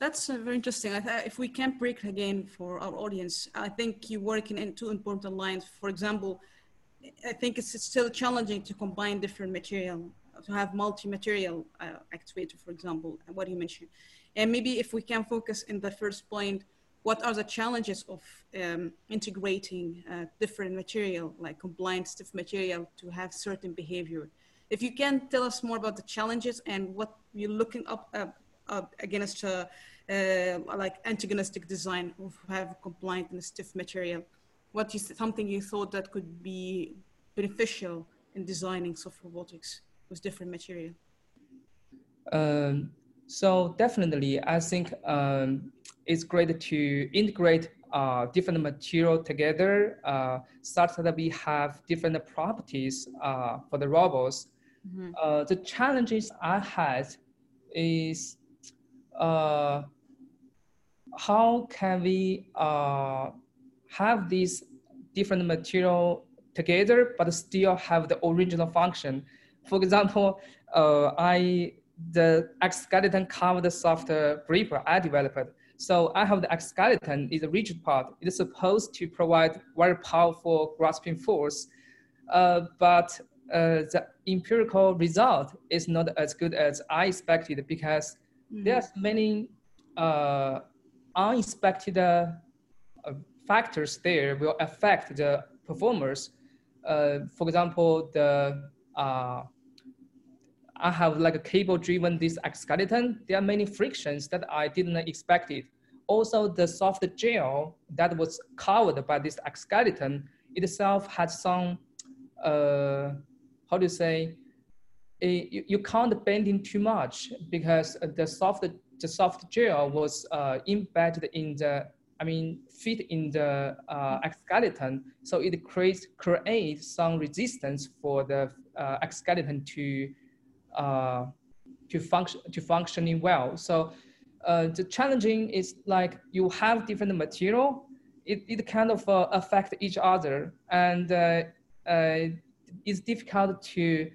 That's uh, very interesting. if we can break again for our audience, I think you're working in two important lines. For example, I think it's still challenging to combine different material, to have multi-material uh, actuator, for example, what you mentioned. And maybe if we can focus in the first point, what are the challenges of um, integrating uh, different material, like compliant stiff material to have certain behavior? If you can tell us more about the challenges and what you're looking up, uh, up against uh, uh, like antagonistic design who have compliant and stiff material. What is something you thought that could be beneficial in designing soft robotics with different material? Um, so definitely, I think um, it's great to integrate uh, different material together uh, such that we have different properties uh, for the robots. Mm-hmm. Uh, the challenges I had is uh, how can we uh, have these different material together but still have the original function? For example, uh, I the exoskeleton covered software gripper I developed. So I have the exoskeleton is a rigid part. It is supposed to provide very powerful grasping force, uh, but uh, the empirical result is not as good as I expected because there's many uh, unexpected uh, factors there will affect the performers. Uh, for example, the uh, I have like a cable-driven this exoskeleton. There are many frictions that I didn't expect it. Also, the soft gel that was covered by this exoskeleton itself had some, uh, how do you say, you, you can't bend in too much because the soft the soft gel was uh, embedded in the, I mean, fit in the uh, exoskeleton. So it creates create some resistance for the uh, exoskeleton to uh, to function to functioning well. So uh, the challenging is like you have different material. It, it kind of uh, affect each other and uh, uh, it's difficult to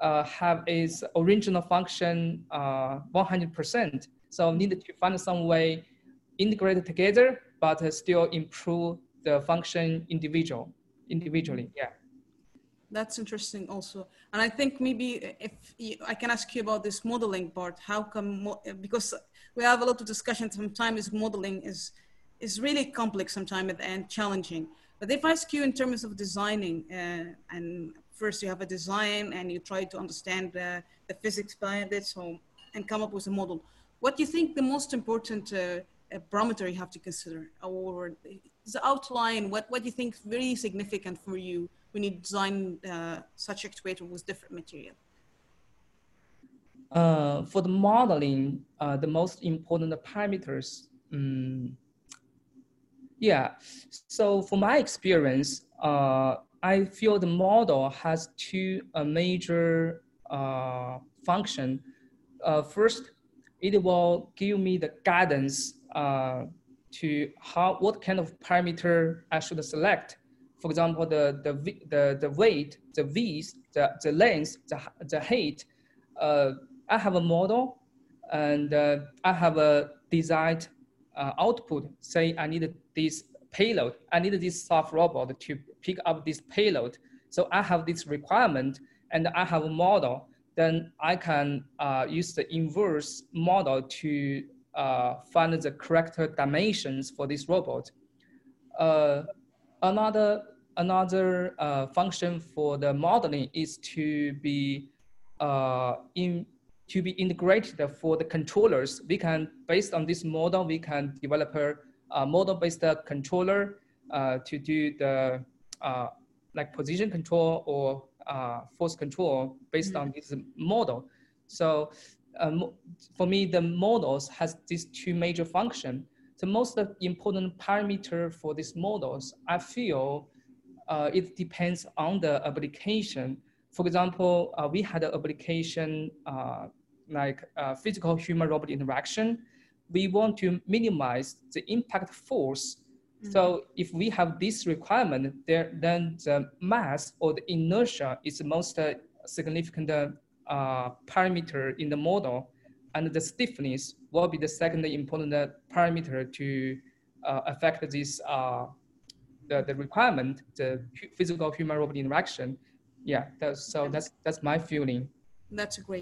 uh, have its original function 100%. So need to find some way integrate together, but still improve the function individual individually. Yeah. That's interesting also. And I think maybe if you, I can ask you about this modeling part, how come, because we have a lot of discussion sometimes modeling is, is really complex sometimes and challenging. But if I ask you in terms of designing, uh, and first you have a design and you try to understand the, the physics behind it, so, and come up with a model. What do you think the most important uh, parameter you have to consider? Or the outline what what do you think is very significant for you when you design uh, such actuator with different material? Uh, for the modeling uh, the most important parameters um, yeah. So for my experience uh, i feel the model has two uh, major function first it will give me the guidance uh, to how what kind of parameter I should select. For example, the the the, the weight, the V's, the, the length, the, the height. Uh, I have a model and uh, I have a desired uh, output. Say I need this payload. I need this soft robot to pick up this payload. So I have this requirement and I have a model then I can uh, use the inverse model to uh, find the correct dimensions for this robot. Uh, another another uh, function for the modeling is to be uh, in to be integrated for the controllers. We can, based on this model, we can develop a, model-based controller uh, to do the like position control or uh, force control based mm-hmm. on this model. So um, for me, the models has these two major functions. The most important parameter for these models, I feel uh, it depends on the application. For example, uh, we had an application uh, like uh, physical human robot interaction. We want to minimize the impact force Mm-hmm. So if we have this requirement, there, then the mass or the inertia is the most uh, significant uh, parameter in the model, and the stiffness will be the second important parameter to uh, affect this uh, the, the requirement, the physical human robot interaction. Yeah, that's, so that's that's my feeling. That's a great